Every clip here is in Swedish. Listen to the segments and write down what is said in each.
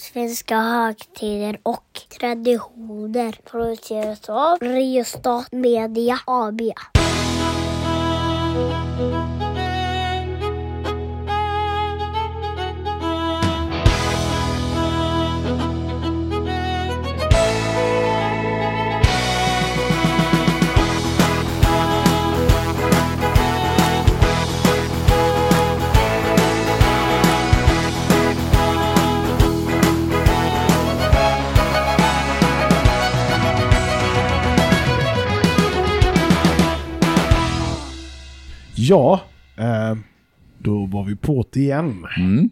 Svenska högtider och traditioner produceras av Riostat Media AB. Ja, eh, då var vi på det igen. Mm.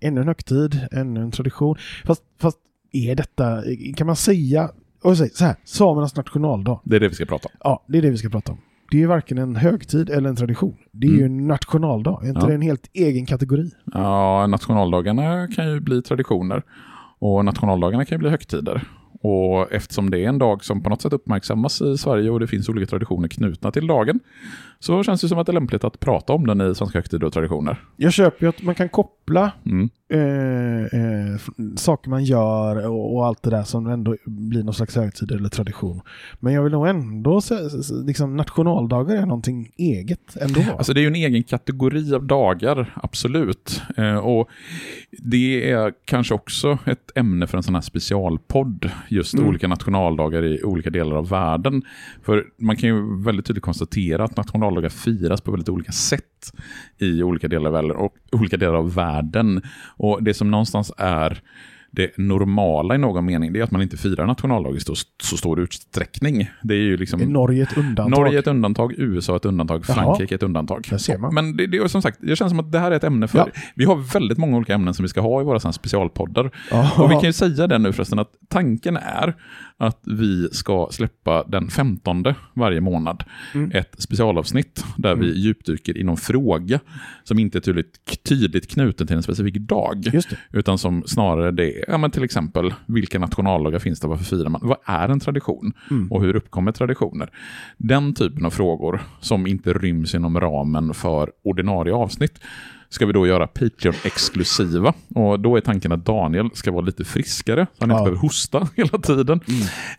Ännu en högtid, ännu en tradition. Fast, fast är detta, kan man säga, och säg så här, samernas nationaldag. Det är det vi ska prata om. Ja, det är det vi ska prata om. Det är varken en högtid eller en tradition. Det är ju en nationaldag. Är inte Mm. Ja. det en helt egen kategori? Ja, nationaldagarna kan ju bli traditioner och nationaldagarna kan ju bli högtider. Och eftersom det är en dag som på något sätt uppmärksammas i Sverige och det finns olika traditioner knutna till dagen så känns det som att det är lämpligt att prata om den i svenska högtider och traditioner. Jag köper ju att man kan koppla Mm. eh, eh, saker man gör och, och allt det där som ändå blir någon slags högtid eller tradition. Men jag vill nog ändå säga liksom nationaldagar är någonting eget ändå. Alltså det är ju en egen kategori av dagar, absolut. Eh, och det är kanske också ett ämne för en sån här specialpodd, just Mm. olika nationaldagar i olika delar av världen. För man kan ju väldigt tydligt konstatera att nationaldagar firas på väldigt olika sätt i olika delar av världen och olika delar av världen. Och det som någonstans är det normala i någon mening, det är att man inte firar nationaldag i så, så stor utsträckning. Det är ju liksom... är Norge ett undantag? Norge ett undantag, USA ett undantag, Jaha. Frankrike ett undantag. Men det, det är som sagt, det känns som att det här är ett ämne för... Ja. Vi har väldigt många olika ämnen som vi ska ha i våra specialpoddar. Ja. Och vi kan ju säga det nu förresten, att tanken är att vi ska släppa den 15 varje månad Mm. ett specialavsnitt där vi djupdyker i någon fråga som inte är tydligt, tydligt knuten till en specifik dag. Utan som snarare det är, ja men till exempel, vilka nationaldagar finns det, varför firar man? Vad är en tradition? Mm. Och hur uppkommer traditioner? Den typen av frågor som inte ryms inom ramen för ordinarie avsnitt ska vi då göra Patreon-exklusiva. Och då är tanken att Daniel ska vara lite friskare, så han inte Ja. behöver hosta hela tiden.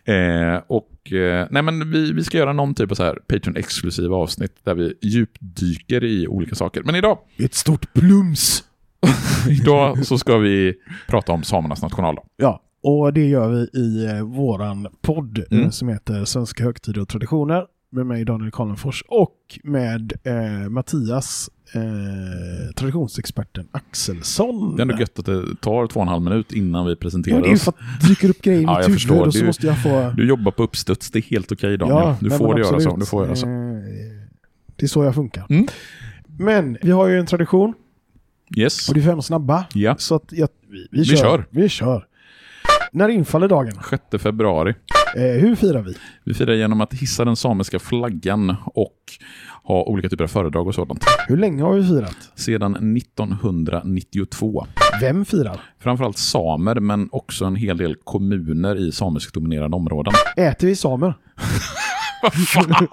Eh, och eh, nej men vi, vi ska göra någon typ av så här Patreon-exklusiva avsnitt där vi djupdyker i olika saker. Men idag Ett stort plums! Idag så ska vi prata om samernas nationaldag. Ja, och det gör vi i eh, våran podd eh, Mm. som heter Svenska högtider och traditioner med mig Daniel Karlenfors och med eh, Mattias, eh, traditionsexperten Axelsson. Det är ändå gött att det tar två och en halv minut innan vi Ja, presenterar det är ju oss. för att det dyker upp grejer i Ja, mitt jag huvud och så Du- måste jag få... Du jobbar på uppstuds, det är helt okej Daniel. du nej, får men göra så. Du får göra så. Eh, Det är så jag funkar. Mm. Men vi har ju en tradition Yes. och det är fem snabba. Ja. Så att jag, vi, vi, Vi kör. kör. Vi kör. När infaller dagen? 6 februari. Eh, hur firar vi? Vi firar genom att hissa den samiska flaggan och ha olika typer av föredrag och sådant. Hur länge har vi firat? Sedan 1992. Vem firar? Framförallt samer, men också en hel del kommuner i samisk dominerade områden. Äter vi samer? Vad fan,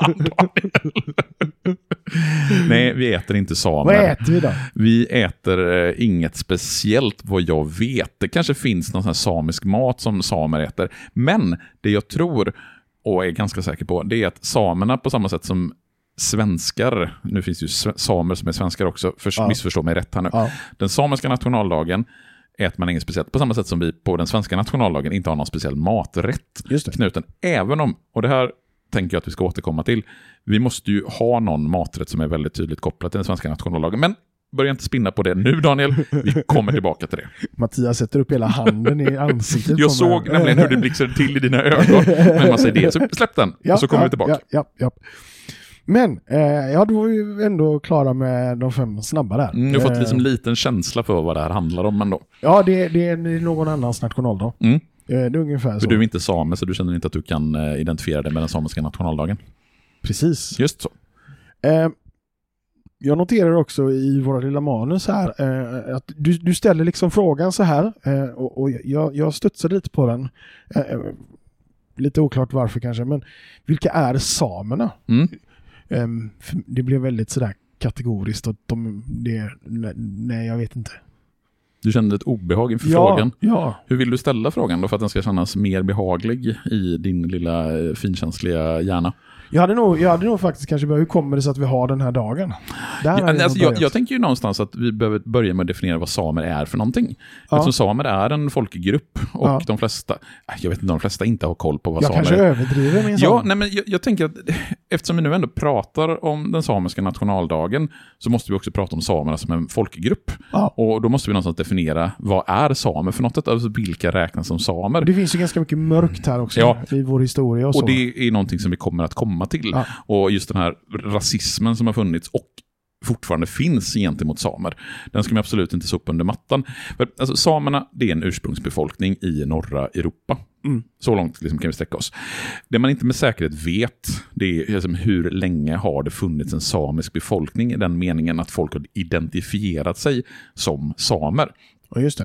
Nej, vi äter inte samer. Vad äter vi då? Vi äter eh, inget speciellt vad jag vet. Det kanske finns någon sån här samisk mat som samer äter. Men det jag tror och är ganska säker på, det är att samerna på samma sätt som svenskar, nu finns det ju samer som är svenskar också, för, Ja. missförstå mig rätt här nu. Ja. Den samiska nationaldagen äter man inget speciellt, på samma sätt som vi på den svenska nationaldagen inte har någon speciell maträtt knuten. Även om, och det här tänker jag att vi ska återkomma till, vi måste ju ha någon maträtt som är väldigt tydligt kopplad till den svenska nationaldagen. Men börja inte spinna på det nu Daniel, vi kommer tillbaka till det. Mattias sätter upp hela handen i ansiktet Jag såg nämligen hur det blixtrade till i dina ögon när man säger det, så släpp den Ja, och så kommer ja, vi tillbaka. Ja, ja. Men, eh, ja, då var vi ändå klara med de fem snabba där. Mm, jag har fått Eh, liksom en liten känsla för vad det här handlar om ändå. Ja, det, det är någon annans nationaldag. Mm. Eh, det är ungefär För så. du är inte same så du känner inte att du kan eh, identifiera dig med den samiska nationaldagen. Precis. Just så. Eh, jag noterar också i våra lilla manus här eh, att du, du ställer liksom frågan så här eh, och, och jag, jag studsade lite på den. Lite oklart varför kanske, men vilka är samerna? Mm. Ehm, för det blev väldigt sådär kategoriskt och de, det, nej, jag vet inte. Du kände ett obehag inför ja, frågan. Ja, Hur vill du ställa frågan då för att den ska kännas mer behaglig i din lilla eh, finkänsliga hjärna? jag hade, nog, jag hade nog faktiskt kanske börjat, hur kommer det sig att vi har den här dagen? Där Ja, alltså, jag, jag tänker ju någonstans att vi behöver börja med att definiera vad samer är för någonting. Ja. Eftersom samer är en folkgrupp och Ja. de flesta, jag vet inte, de flesta inte har koll på vad jag samer kanske är. överdriver min Ja, nej, men jag, jag tänker att eftersom vi nu ändå pratar om den samiska nationaldagen så måste vi också prata om samerna som en folkgrupp. Ja. Och då måste vi någonstans definiera vad är samer för något? Alltså vilka räknas som samer? Det finns ju ganska mycket mörkt här också Ja. i vår historia och, så. Och det är någonting som vi kommer att komma till. Ja. Och just den här rasismen som har funnits och fortfarande finns gentemot samer, den ska man absolut inte sopa under mattan. För, alltså, samerna, det är en ursprungsbefolkning i norra Europa. Mm. Så långt liksom, kan vi sträcka oss. Det man inte med säkerhet vet, det är liksom, hur länge har det funnits en samisk befolkning i den meningen att folk har identifierat sig som samer.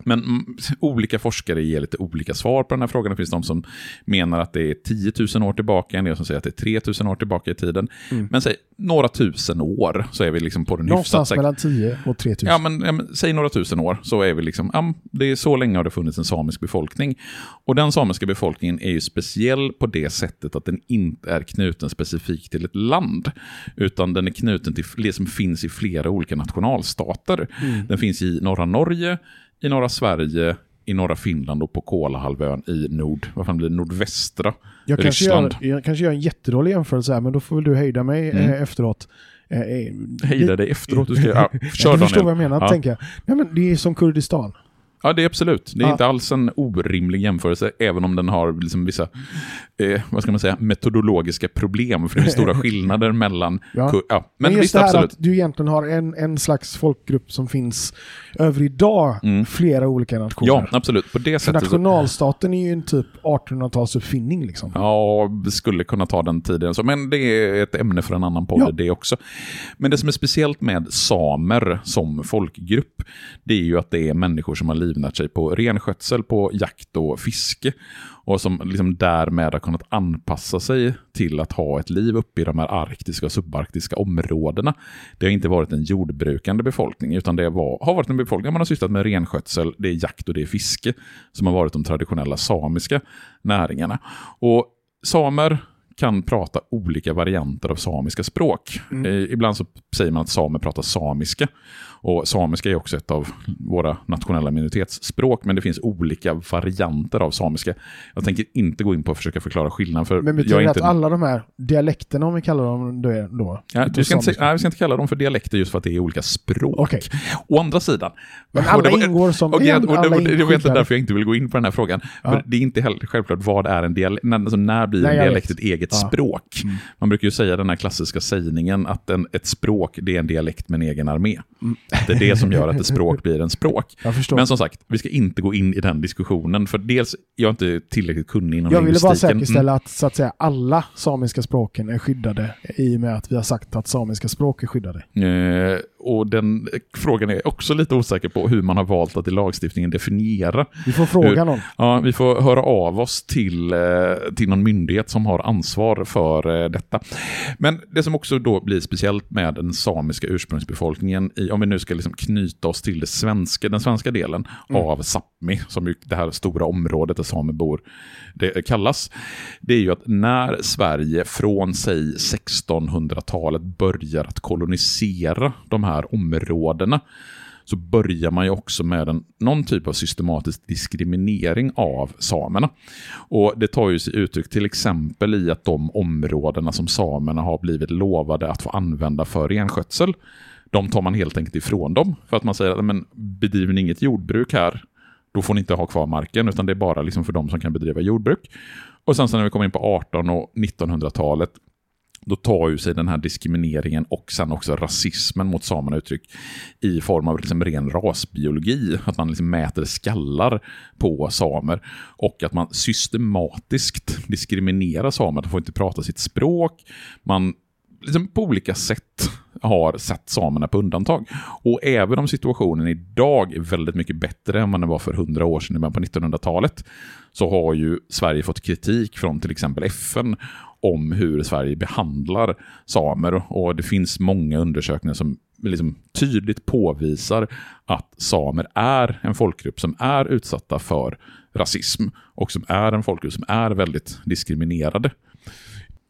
Men mm, olika forskare ger lite olika svar på den här frågan. Det finns de som menar att det är 10 000 år tillbaka, en del som säger att det är 3 000 år tillbaka i tiden. Mm. Men säg några tusen år så är vi liksom på den hyfsat Någonstans mellan 10 och 3000. Ja men, ja, men säg några tusen år så är vi liksom, ja, det är så länge har det funnits en samisk befolkning. Och den samiska befolkningen är ju speciell på det sättet att den inte är knuten specifikt till ett land. Utan den är knuten till det som finns i flera olika nationalstater. Mm. Den finns i norra Norge, i norra Sverige, i norra Finland och på Kolahalvön i nord, vad fan blir det, nordvästra jag, kanske gör, Ryssland. jag kanske gör en jättedålig jämförelse här, men då får väl du hejda mig Mm. eh, efteråt. Eh, eh, Hejda dig efteråt, du ska, ja, kör du förstår vad jag menar, Ja. tänker jag. Nej, men det är som Kurdistan. Ja, det är absolut. Det är Ja. inte alls en orimlig jämförelse, även om den har liksom vissa eh, vad ska man säga, metodologiska problem. För det är stora skillnader mellan... Ja. Ja. Men, Men, just visst, det här absolut. att du egentligen har en, en slags folkgrupp som finns över idag, Mm. flera olika nationer. Ja, absolut. På det sättet... så- nationalstaten är ju en typ 1800-talsuppfinning liksom. Ja, vi skulle kunna ta den tiden. Men det är ett ämne för en annan podd Ja. det också. Men det som är speciellt med samer som folkgrupp, det är ju att det är människor som har livnärt sig på renskötsel, på jakt och fiske. Och som liksom därmed har kunnat anpassa sig till att ha ett liv uppe i de här arktiska och subarktiska områdena. Det har inte varit en jordbrukande befolkning, utan det var, har varit en befolkning man har sysslat med renskötsel, det är jakt och det är fiske, som har varit de traditionella samiska näringarna. Och samer kan prata olika varianter av samiska språk. Mm. Eh, ibland så säger man att samer pratar samiska. Och samiska är också ett av våra nationella minoritetsspråk, men det finns olika varianter av samiska. Jag tänker inte gå in på att försöka förklara skillnaden, för Men betyder det inte... att alla de här dialekterna, om vi kallar dem då, är- då Ja, du ska inte, nej, vi ska inte kalla dem för dialekter just för att det är olika språk. Okej. Å andra sidan... Men alla det var- ingår som och en, jag- och det, alla och det, det var där. därför jag inte vill gå in på den här frågan. Ja. För det är inte heller självklart vad är en dialekt, när, alltså när blir Nej, en dialekt ett eget Ja. språk? Mm. Man brukar ju säga den här klassiska sägningen att en, ett språk det är en dialekt med en egen armé. Mm. Det är det som gör att ett språk blir en språk. Men som sagt, vi ska inte gå in i den diskussionen, för dels jag är inte tillräckligt kunnig inom jag ville bara lingvistiken. Mm. säkerställa att, så att säga, alla samiska språken är skyddade i och med att vi har sagt att samiska språk är skyddade. Eh, och den frågan är jag också lite osäker på hur man har valt att i lagstiftningen definiera. Vi får fråga någon. Ja, vi får höra av oss till, eh, till någon myndighet som har ansvar för eh, detta. Men det som också då blir speciellt med den samiska ursprungsbefolkningen, i, om vi nu ska liksom knyta oss till det svenska, den svenska delen av Sápmi, som ju det här stora området där samer bor det kallas, det är ju att när Sverige från sig 1600-talet börjar att kolonisera de här här områdena så börjar man ju också med en, någon typ av systematisk diskriminering av samerna. Och Det tar ju sig uttryck till exempel i att de områdena som samerna har blivit lovade att få använda för renskötsel, de tar man helt enkelt ifrån dem. För att man säger att men, bedriver ni inget jordbruk här, då får ni inte ha kvar marken, utan det är bara liksom för de som kan bedriva jordbruk. Och sen så när vi kommer in på 18 och 1900-talet, då tar ju sig den här diskrimineringen och sen också rasismen mot samerna uttryck i form av liksom ren rasbiologi. Att man liksom mäter skallar på samer och att man systematiskt diskriminerar samer. De får inte prata sitt språk. Man liksom på olika sätt har satt samerna på undantag. Och även om situationen idag är väldigt mycket bättre än vad den var för 100 år sedan i början på 1900-talet så har ju Sverige fått kritik från till exempel FN om hur Sverige behandlar samer. Och det finns många undersökningar som liksom tydligt påvisar att samer är en folkgrupp som är utsatta för rasism och som är en folkgrupp som är väldigt diskriminerade.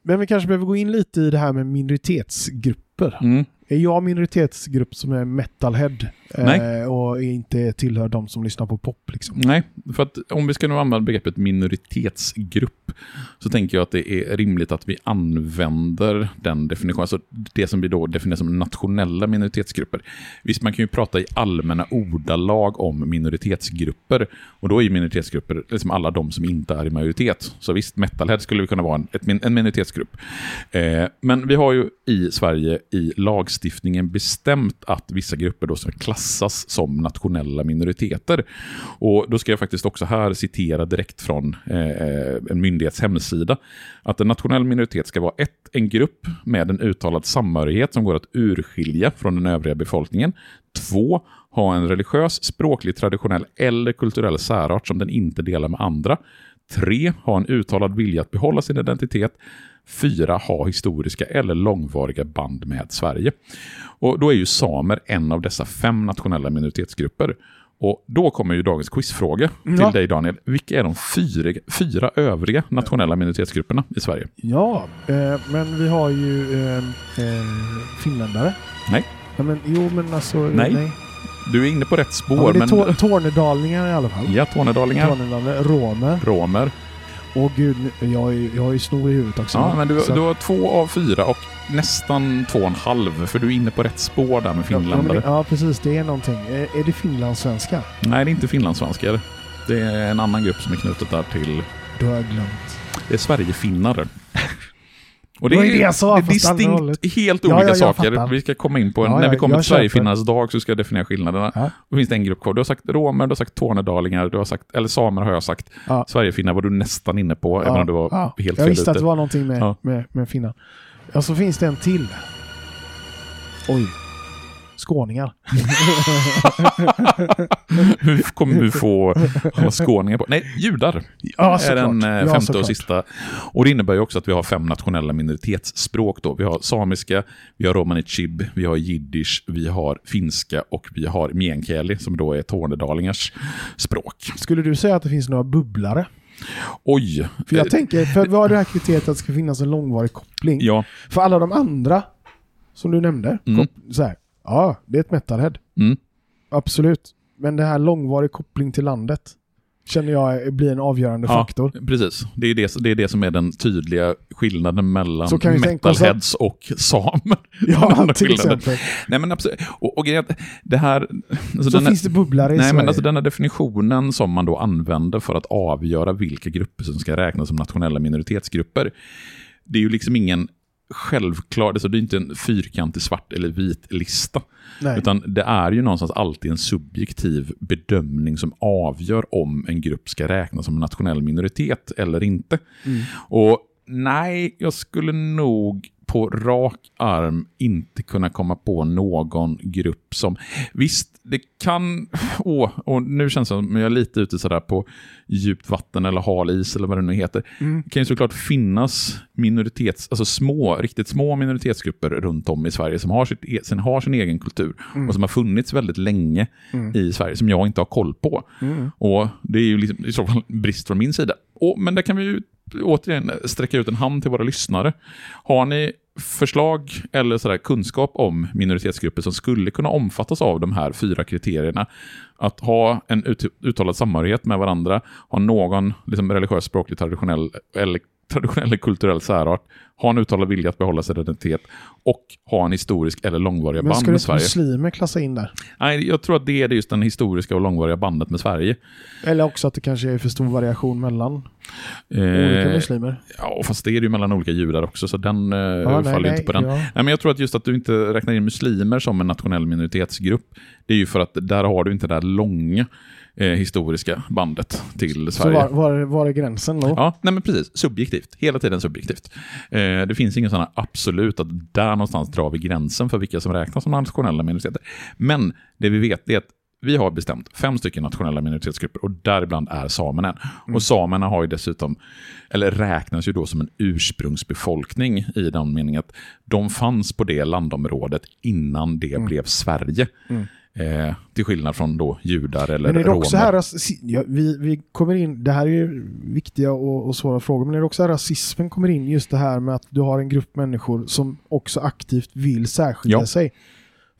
Men vi kanske behöver gå in lite i det här med minoritetsgrupper. Mm. Är jag minoritetsgrupp som är metalhead eh, och inte tillhör de som lyssnar på pop? Liksom? Nej, för att om vi ska nu använda begreppet minoritetsgrupp så tänker jag att det är rimligt att vi använder den definitionen, alltså det som vi då definierar som nationella minoritetsgrupper. Visst, man kan ju prata i allmänna ordalag om minoritetsgrupper och då är ju minoritetsgrupper liksom alla de som inte är i majoritet. Så visst, metalhead skulle kunna vara en, en minoritetsgrupp. Eh, men vi har ju i Sverige i lagstiftningen bestämt att vissa grupper då ska klassas som nationella minoriteter. Och då ska jag faktiskt också här citera direkt från eh, en myndighets hemsida. Att en nationell minoritet ska vara ett, en grupp med en uttalad samhörighet som går att urskilja från den övriga befolkningen. Två, ha en religiös, språklig, traditionell eller kulturell särart som den inte delar med andra. Tre, ha en uttalad vilja att behålla sin identitet. Fyra, ha historiska eller långvariga band med Sverige. Och då är ju samer en av dessa fem nationella minoritetsgrupper. Och då kommer ju dagens quizfråga till Ja. dig Daniel. Vilka är de fyra, fyra övriga nationella minoritetsgrupperna i Sverige? Ja, eh, men vi har ju eh, eh, finländare. Nej. Ja, men, jo, men alltså... Nej. Du är inne på rätt Ja, spår, men det är men... tor- tornedalingar i alla fall. Ja, tornedalingar, Tornedalingar, romer. romer. Åh gud, jag, har ju snor i huvudet också. Ja, men du, Så- du har två av fyra och nästan två och en halv, för du är inne på rätt spår där med Ja, finländare. det- Ja, precis. Det är någonting. Är, är det finlandssvenska? Nej, det är inte finlandssvenskar. Det är en annan grupp som är knutet där till... Då har jag glömt. Det är Sverigefinnar. Och Det var ju det jag sa, det är distinkt helt Ja, olika ja, jag saker. Vi ska komma in på, Ja, när ja, vi kommer jag till. Sverigefinnarnas dag så ska jag definiera skillnaderna. Ja. Då finns det en grupp kvar. Du har sagt romer, du har sagt tornedalingar, du har sagt, eller samer har jag sagt. Ja. Sverigefinnar var du nästan inne på, även om du var ja. helt Jag fel visste att ute. det var någonting med, Ja. med, med finnar. Ja, så finns det en till. Oj. Skåningar. Hur kommer du få skåningar på? Nej, judar Ja, är den eh, Ja, femte och såklart. sista. Och det innebär ju också att vi har fem nationella minoritetsspråk. Då. Vi har samiska, vi har romani chib, vi har jiddisch, vi har finska och vi har meänkieli som då är tornedalingars språk. Skulle du säga att det finns några bubblare? Oj! För jag Eh, tänker, för vad är det här kriteriet att det ska finnas en långvarig koppling? Ja, För alla de andra som du nämnde, Mm. så här, ja, det är ett metalhead. mm. Absolut. Men det här långvarig koppling till landet känner jag blir en avgörande Ja, faktor. precis. Det är det, det är det som är den tydliga skillnaden mellan Så oss att- metalheads och samer. Ja, Den till skillnaden. exempel. Nej men absolut. Och, och det här... Alltså Så den finns det bubblare i Nej, Sverige. men alltså denna definitionen som man då använder för att avgöra vilka grupper som ska räknas som nationella minoritetsgrupper, det är ju liksom ingen självklar, alltså det är inte en fyrkantig svart eller vit lista. Nej. Utan det är ju någonstans alltid en subjektiv bedömning som avgör om en grupp ska räknas som nationell minoritet eller inte. Mm. Och nej, jag skulle nog på rak arm inte kunna komma på någon grupp som... Visst, det kan... Åh, och nu känns det som att jag är lite ute sådär på djupt vatten eller hal is eller vad det nu heter. Mm. Det kan ju såklart finnas minoritets, alltså små, riktigt små minoritetsgrupper runt om i Sverige som har, sitt, e- som har sin egen kultur och som har funnits väldigt länge Mm. i Sverige som jag inte har koll på. Mm. Och det är ju liksom, i så fall brist från min sida. Och, men där kan vi ju återigen sträcka ut en hand till våra lyssnare. Har ni förslag eller sådär kunskap om minoritetsgrupper som skulle kunna omfattas av de här fyra kriterierna? Att ha en ut, uttalad samhörighet med varandra, ha någon liksom, religiös, språklig, traditionell eller traditionell eller kulturell särart, ha en uttalad vilja att behålla sin identitet och ha en historisk eller långvariga Men band ska med Sverige. muslimer klassa in där? Nej, jag tror att det är just den historiska och långvariga bandet med Sverige. Eller också att det kanske är för stor variation mellan olika Eh, muslimer? Ja, fast det är det ju mellan olika judar också, så den eh, Ja, faller ju inte på den. ja. Nej, men jag tror att just att du inte räknar in muslimer som en nationell minoritetsgrupp, det är ju för att där har du inte det där långa eh, historiska bandet till Så Sverige. var, var, var är gränsen då? Ja, nej men precis. Subjektivt. Hela tiden subjektivt. Eh, det finns ingen sån absolut att där någonstans drar vi gränsen för vilka som räknas som nationella minoriteter. Men det vi vet är att vi har bestämt fem stycken nationella minoritetsgrupper och däribland är samerna en. Och samerna har ju dessutom, eller räknas ju då som en ursprungsbefolkning i den meningen att de fanns på det landområdet innan det blev Sverige. Eh, till skillnad från då judar eller Men är det också romer. här, ras- ja, vi, vi kommer in, det här är ju viktiga och, och svåra frågor, men är det också här rasismen kommer in, just det här med att du har en grupp människor som också aktivt vill särskilja Ja. sig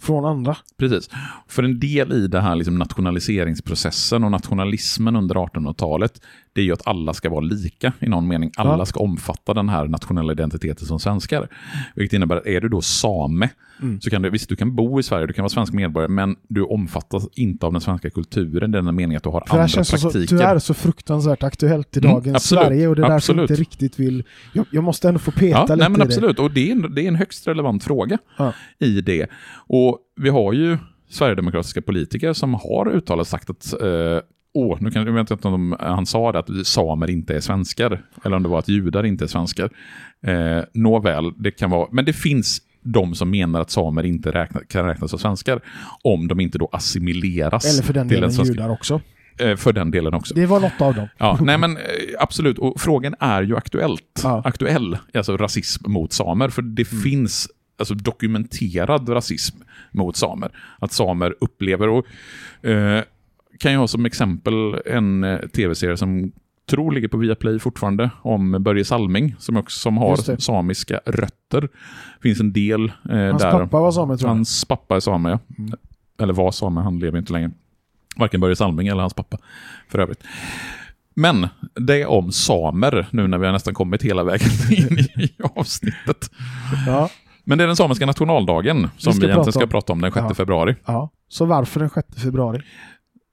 från andra. Precis. För en del i det här liksom nationaliseringsprocessen och nationalismen under 1800-talet, det är ju att alla ska vara lika i någon mening. Alla Ja. ska omfatta den här nationella identiteten som svenskar. Vilket innebär att är du då same, Mm. så kan du, visst du kan bo i Sverige, du kan vara svensk medborgare, men du omfattas inte av den svenska kulturen i den meningen att du har För det andra känns så, praktiker. tyvärr så fruktansvärt aktuellt i Mm, dagens absolut, Sverige och det är jag absolut. inte riktigt vill... Jag, jag måste ändå få peta Ja, lite nej men absolut. Och det är, en, det är en högst relevant fråga Ja. i det. Och vi har ju sverigedemokratiska politiker som har uttalat sagt att eh, Åh, nu kan, jag vet inte om han sa det, att samer inte är svenskar. Eller om det var att judar inte är svenskar. Eh, Nåväl, det kan vara... Men det finns de som menar att samer inte räkna, kan räknas som svenskar. Om de inte då assimileras. Eller för den till delen svenska- judar också. Eh, för den delen också. Det var något av dem. Ja, nej men eh, absolut. Och frågan är ju aktuellt. Ja. Aktuell, alltså rasism mot samer. För det Mm. finns alltså dokumenterad rasism mot samer. Att samer upplever, och eh, kan jag ha som exempel en eh, tv-serie som tror ligger på Viaplay fortfarande, om Börje Salming, som också som har det. samiska rötter. finns en del eh, Hans där. pappa var same tror jag. Hans pappa är same, ja. Mm. Eller var same, han lever inte längre. Varken Börje Salming eller hans pappa, för övrigt. Men det är om samer, nu när vi har nästan kommit hela vägen in i avsnittet. Ja, Men det är den samiska nationaldagen som vi, ska egentligen prata ska prata om den 6 Ja. februari. ja. Så varför den 6 februari?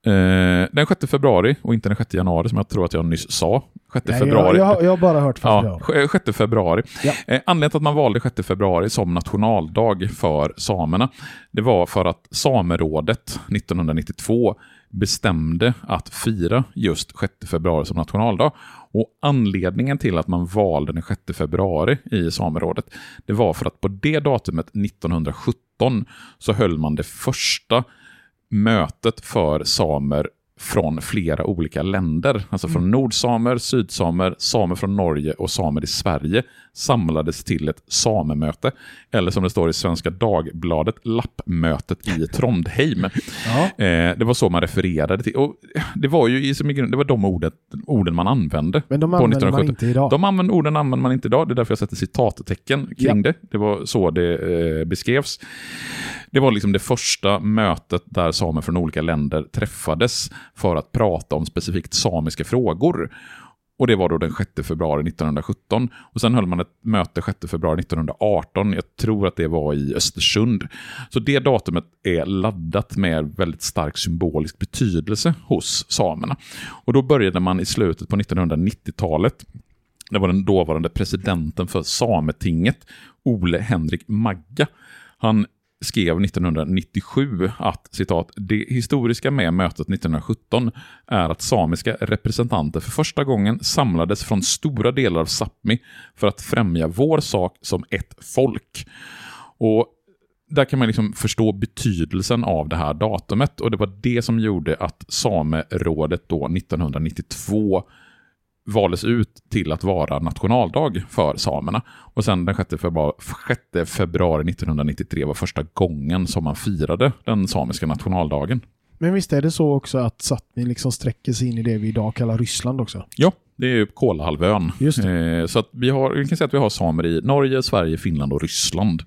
Eh, den 6 februari, och inte den 6 januari som jag tror att jag nyss sa. 6 Nej, februari. Jag, jag, jag har bara hört Ja, februari. 6 februari. Ja. Eh, anledningen till att man valde 6 februari som nationaldag för samerna, det var för att Samerådet 1992 bestämde att fira just 6 februari som nationaldag. Och anledningen till att man valde den 6 februari i Samerådet, det var för att på det datumet 1917 så höll man det första mötet för samer från flera olika länder. Alltså från nordsamer, sydsamer, samer från Norge och samer i Sverige samlades till ett samemöte. Eller som det står i Svenska Dagbladet, lappmötet i Trondheim. Ja. Eh, det var så man refererade till. Och det var ju i, det var de orden, orden man använde. Men de på använder man 1970. inte idag. De använder, orden använder man inte idag. Det är därför jag sätter citattecken kring Ja. det. Det var så det eh, beskrevs. Det var liksom det första mötet där samer från olika länder träffades för att prata om specifikt samiska frågor. Och det var då den 6 februari 1917. Och sen höll man ett möte 6 februari 1918. Jag tror att det var i Östersund. Så det datumet är laddat med väldigt stark symbolisk betydelse hos samerna. Och då började man i slutet på 1990-talet det var den dåvarande presidenten för Sametinget, Ole Henrik Magga. Han skrev 1997 att citat, det historiska med mötet 1917 är att samiska representanter för första gången samlades från stora delar av Sápmi för att främja vår sak som ett folk. Och där kan man liksom förstå betydelsen av det här datumet och det var det som gjorde att Samerådet då 1992 valdes ut till att vara nationaldag för samerna. Och sen den 6 februari, 6 februari 1993 var första gången som man firade den samiska nationaldagen. Men visst är det så också att Sápmi liksom sträcker sig in i det vi idag kallar Ryssland också? Ja, det är ju Kolahalvön. Eh, så att vi, har, vi kan säga att vi har samer i Norge, Sverige, Finland och Ryssland.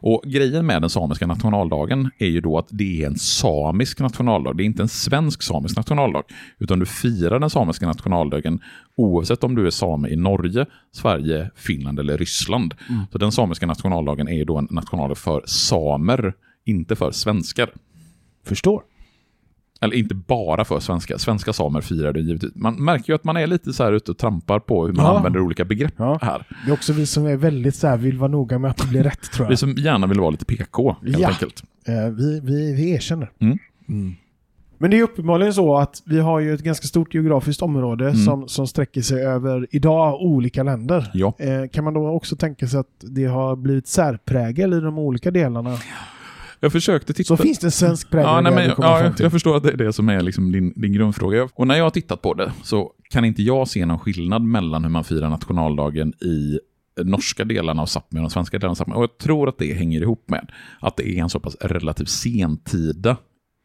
Och grejen med den samiska nationaldagen är ju då att det är en samisk nationaldag. Det är inte en svensk samisk nationaldag. Utan du firar den samiska nationaldagen oavsett om du är same i Norge, Sverige, Finland eller Ryssland. Så den samiska nationaldagen är ju då en nationaldag för samer, inte för svenskar. Förstår. Eller inte bara för svenska. Svenska samer firar det givetvis. Man märker ju att man är lite så här ute och trampar på hur man Ja. använder olika begrepp Ja. här. Det är också vi som är väldigt så här, vill vara noga med att det blir rätt tror Vi jag. som gärna vill vara lite PK, helt Ja. enkelt. Eh, vi, vi, vi erkänner. Mm. Men det är uppenbarligen så att vi har ju ett ganska stort geografiskt område Mm. som, som sträcker sig över idag olika länder. Ja. Eh, kan man då också tänka sig att det har blivit särprägel i de olika delarna? Jag försökte titta. Så finns det en svensk prägel Ja, nej, men, ja, till. jag förstår att det är det som är liksom din, din grundfråga. Och när jag har tittat på det så kan inte jag se någon skillnad mellan hur man firar nationaldagen i norska delarna av Sápmi och de svenska delarna av Sápmi. Och jag tror att det hänger ihop med att det är en så pass relativt sentida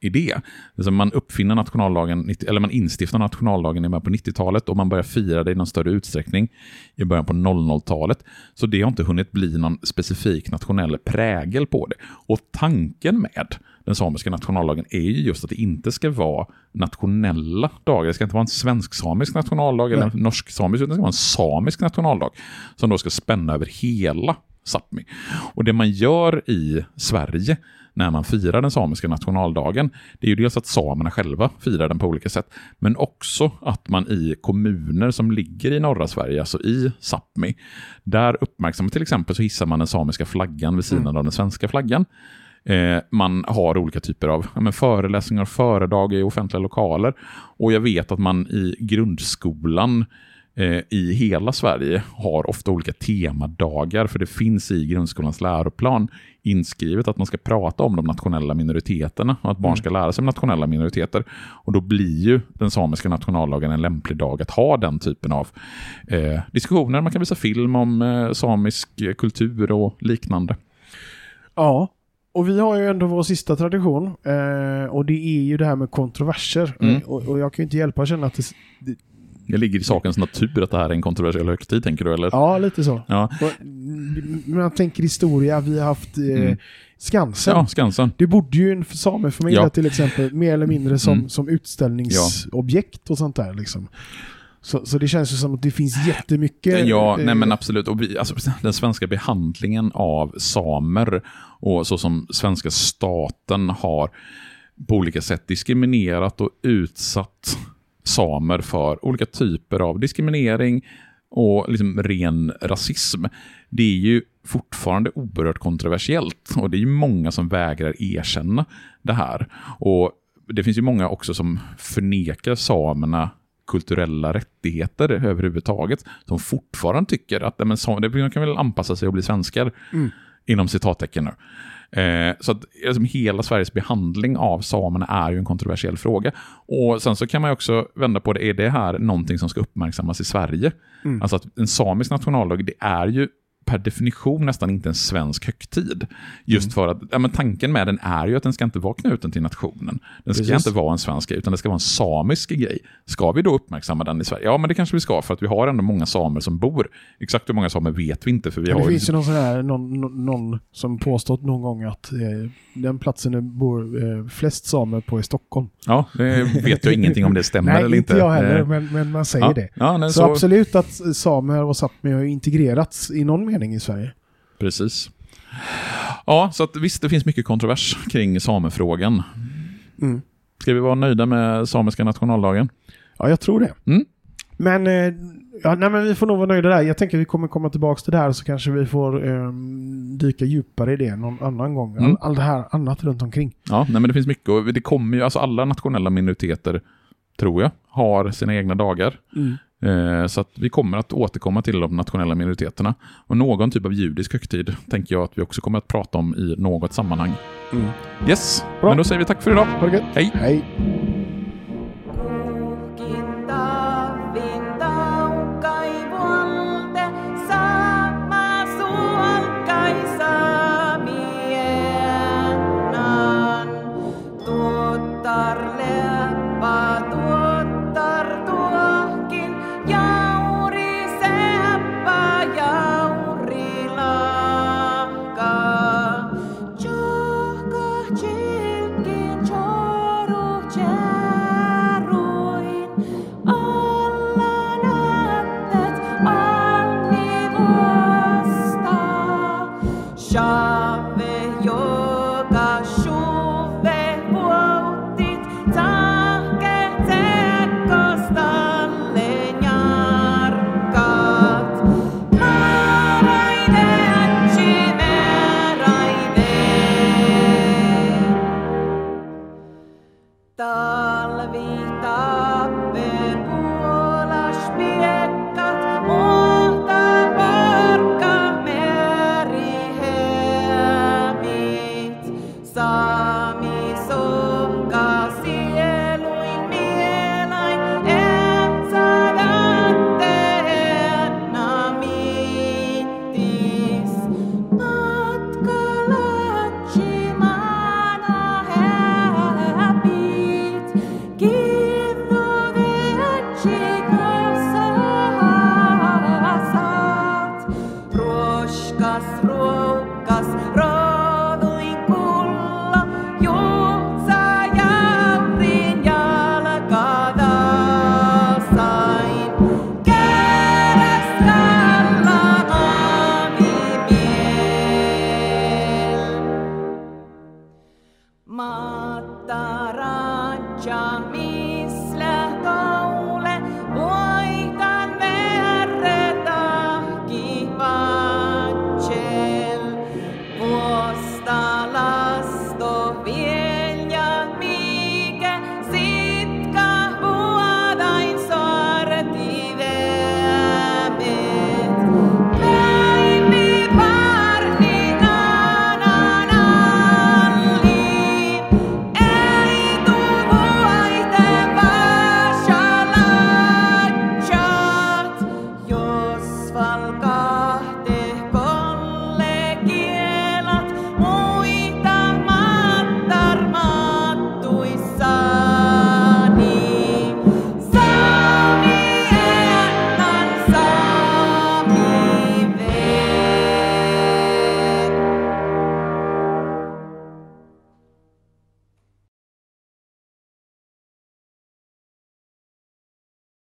idé. Alltså man uppfinner nationaldagen, 90 eller man instiftar nationaldagen i början på 90-talet och man börjar fira det i någon större utsträckning i början på 00-talet. Så det har inte hunnit bli någon specifik nationell prägel på det. Och tanken med den samiska nationaldagen är ju just att det inte ska vara nationella dagar. Det ska inte vara en svensk-samisk nationaldag eller en norsk-samisk, utan det ska vara en samisk nationaldag som då ska spänna över hela Sápmi. Och det man gör i Sverige när man firar den samiska nationaldagen, det är ju dels att samerna själva firar den på olika sätt, men också att man i kommuner som ligger i norra Sverige, alltså i Sápmi, där uppmärksammar till exempel så hissar man den samiska flaggan vid sidan av den svenska flaggan. Eh, man har olika typer av ja, men föreläsningar och föredrag i offentliga lokaler. Och jag vet att man i grundskolan i hela Sverige har ofta olika temadagar, för det finns i grundskolans läroplan inskrivet att man ska prata om de nationella minoriteterna och att barn ska lära sig om nationella minoriteter. Och då blir ju den samiska nationaldagen en lämplig dag att ha den typen av eh, diskussioner. Man kan visa film om eh, samisk kultur och liknande. Ja, och vi har ju ändå vår sista tradition. Eh, och det är ju det här med kontroverser. Mm. Eh, Och, och jag kan ju inte hjälpa att känna att det... det ligger i sakens natur att det här är en kontroversiell högtid, tänker du? Eller? ja, lite så. Ja. Man tänker historia, vi har haft eh, Mm. Skansen. ja, Skansen. Det bodde ju en samefamilj Ja. till exempel, mer eller mindre som, Mm. som utställningsobjekt och sånt där. Liksom. Så, så det känns ju som att det finns jättemycket. Ja, eh, nej men absolut. Och vi, alltså, den svenska behandlingen av samer och så som svenska staten har på olika sätt diskriminerat och utsatt samer för olika typer av diskriminering och liksom ren rasism. Det är ju fortfarande oerhört kontroversiellt och det är ju många som vägrar erkänna det här. Och det finns ju många också som förnekar samerna kulturella rättigheter överhuvudtaget, som fortfarande tycker att men, de kan väl anpassa sig och bli svenskar, inom citattecken nu. Eh, så att alltså, hela Sveriges behandling av samerna är ju en kontroversiell fråga. Och sen så kan man ju också vända på det, är det här någonting som ska uppmärksammas i Sverige? Alltså att en samisk nationaldag, det är ju per definition nästan inte en svensk högtid. Just för att ja, men tanken med den är ju att den ska inte vara knuten till nationen. Den ska Precis. inte vara en svensk grej, utan det ska vara en samisk grej. Ska vi då uppmärksamma den i Sverige? Ja, men det kanske vi ska, för att vi har ändå många samer som bor. Exakt hur många samer vet vi inte, för vi Men har det ju... finns ju någon, här, någon, någon, som påstått någon gång att eh, den platsen det bor eh, flest samer på i Stockholm. Ja, det vet jag ingenting om det stämmer Nej, eller inte inte. jag heller, Eh, men, men man säger ja, det. Ja, nej, Så, så, absolut att samer och Sápmi har integrerats i någon mening i Sverige. Precis. Ja, så att visst, det finns mycket kontrovers kring samefrågan. Mm. Ska vi vara nöjda med samiska nationaldagen? Ja, jag tror det. Mm. Men, eh, ja, nej, men vi får nog vara nöjda där. Jag tänker att vi kommer komma tillbaka till det här så kanske vi får ehm, dyka djupare i det någon annan gång. Mm. All, all det här annat runt omkring. Ja, nej, men det finns mycket och det kommer ju, alltså alla nationella minoriteter, tror jag, har sina egna dagar. Eh, Så att vi kommer att återkomma till de nationella minoriteterna. Och någon typ av judisk högtid tänker jag att vi också kommer att prata om i något sammanhang. Mm. Yes, Bra. men då säger vi tack för idag. Hej! Hej.